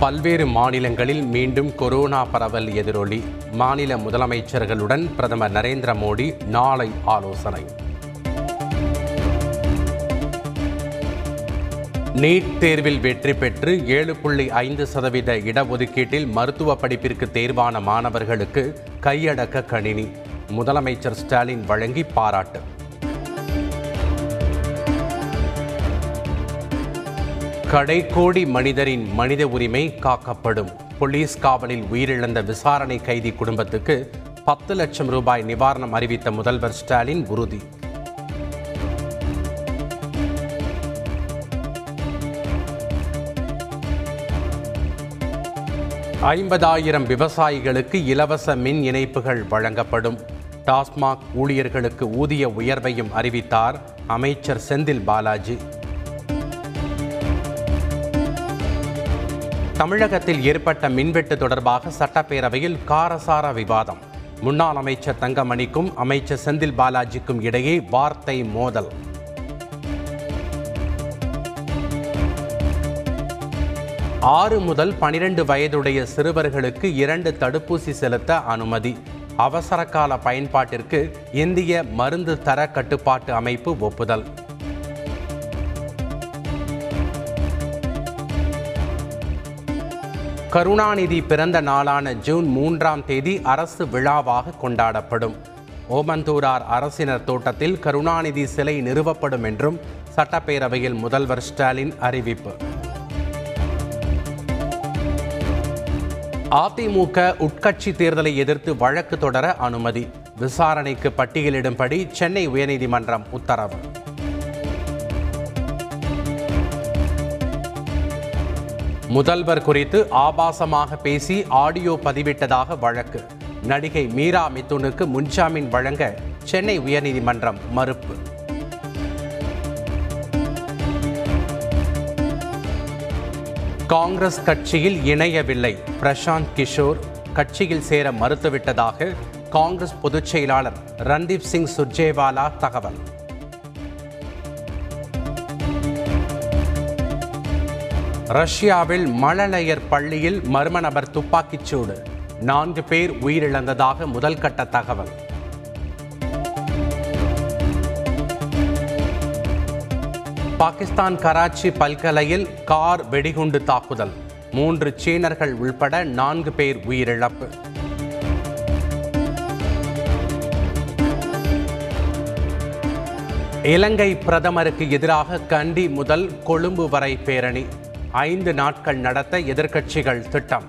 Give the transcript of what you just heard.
பல்வேறு மாநிலங்களில் மீண்டும் கொரோனா பரவல் எதிரொலி. மாநில முதலமைச்சர்களுடன் பிரதமர் நரேந்திர மோடி நாளை ஆலோசனை. நீட் தேர்வில் வெற்றி பெற்று ஏழு புள்ளி ஐந்து சதவீத இடஒதுக்கீட்டில் மருத்துவ படிப்பிற்கு தேர்வான மாணவர்களுக்கு கையடக்க கணினி. முதலமைச்சர் ஸ்டாலின் வழங்கி பாராட்டு. கடைக்கோடி மனிதரின் மனித உரிமை காக்கப்படும். போலீஸ் காவலில் உயிரிழந்த விசாரணை கைதி குடும்பத்துக்கு பத்து லட்சம் ரூபாய் நிவாரணம் அறிவித்த முதல்வர் ஸ்டாலின் உறுதி. ஐம்பதாயிரம் விவசாயிகளுக்கு இலவச மின் இணைப்புகள் வழங்கப்படும். டாஸ்மாக் ஊழியர்களுக்கு ஊதிய உயர்வையும் அறிவித்தார் அமைச்சர் செந்தில் பாலாஜி. தமிழகத்தில் ஏற்பட்ட மின்வெட்டு தொடர்பாக சட்டப்பேரவையில் காரசார விவாதம். முன்னாள் அமைச்சர் தங்கமணிக்கும் அமைச்சர் செந்தில் பாலாஜிக்கும் இடையே வார்த்தை மோதல். ஆறு முதல் பனிரெண்டு வயதுடைய சிறுவர்களுக்கு இரண்டு தடுப்பூசி செலுத்த அனுமதி. அவசரகால பயன்பாட்டிற்கு இந்திய மருந்து தர கட்டுப்பாட்டு அமைப்பு ஒப்புதல். கருணாநிதி பிறந்த நாளான ஜூன் மூன்றாம் தேதி அரசு விழாவாக கொண்டாடப்படும். ஓமந்தூரார் அரசினர் தோட்டத்தில் கருணாநிதி சிலை நிறுவப்படும் என்றும் சட்டப்பேரவையில் முதல்வர் ஸ்டாலின் அறிவிப்பு. அதிமுக உட்கட்சி தேர்தலை எதிர்த்து வழக்கு தொடர அனுமதி. விசாரணைக்கு பட்டியலிடும்படி சென்னை உயர்நீதிமன்றம் உத்தரவு. முதல்வர் குறித்து ஆபாசமாக பேசி ஆடியோ பதிவிட்டதாக வழக்கு. நடிகை மீரா மிதுனுக்கு முன்ஜாமீன் வழங்க சென்னை உயர்நீதிமன்றம் மறுப்பு. காங்கிரஸ் கட்சியில் இணையவில்லை. பிரசாந்த் கிஷோர் கட்சியில் சேர மறுத்துவிட்டதாக காங்கிரஸ் பொதுச் செயலாளர் ரன்தீப் சிங் சுர்ஜேவாலா தகவல். ரஷ்யாவில் மழலையர் பள்ளியில் மர்ம நபர் துப்பாக்கிச் சூடு நான்கு பேர் உயிரிழந்ததாக முதல் கட்ட தகவல். பாகிஸ்தான் கராச்சி பல்கலையில் கார் வெடிகுண்டு தாக்குதல். மூன்று சீனர்கள் உள்பட நான்கு பேர் உயிரிழப்பு. இலங்கை பிரதமருக்கு எதிராக கண்டி முதல் கொழும்பு வரை பேரணி. ஐந்து நாட்கள் நடத்த எதிர்க்கட்சிகள் திட்டம்.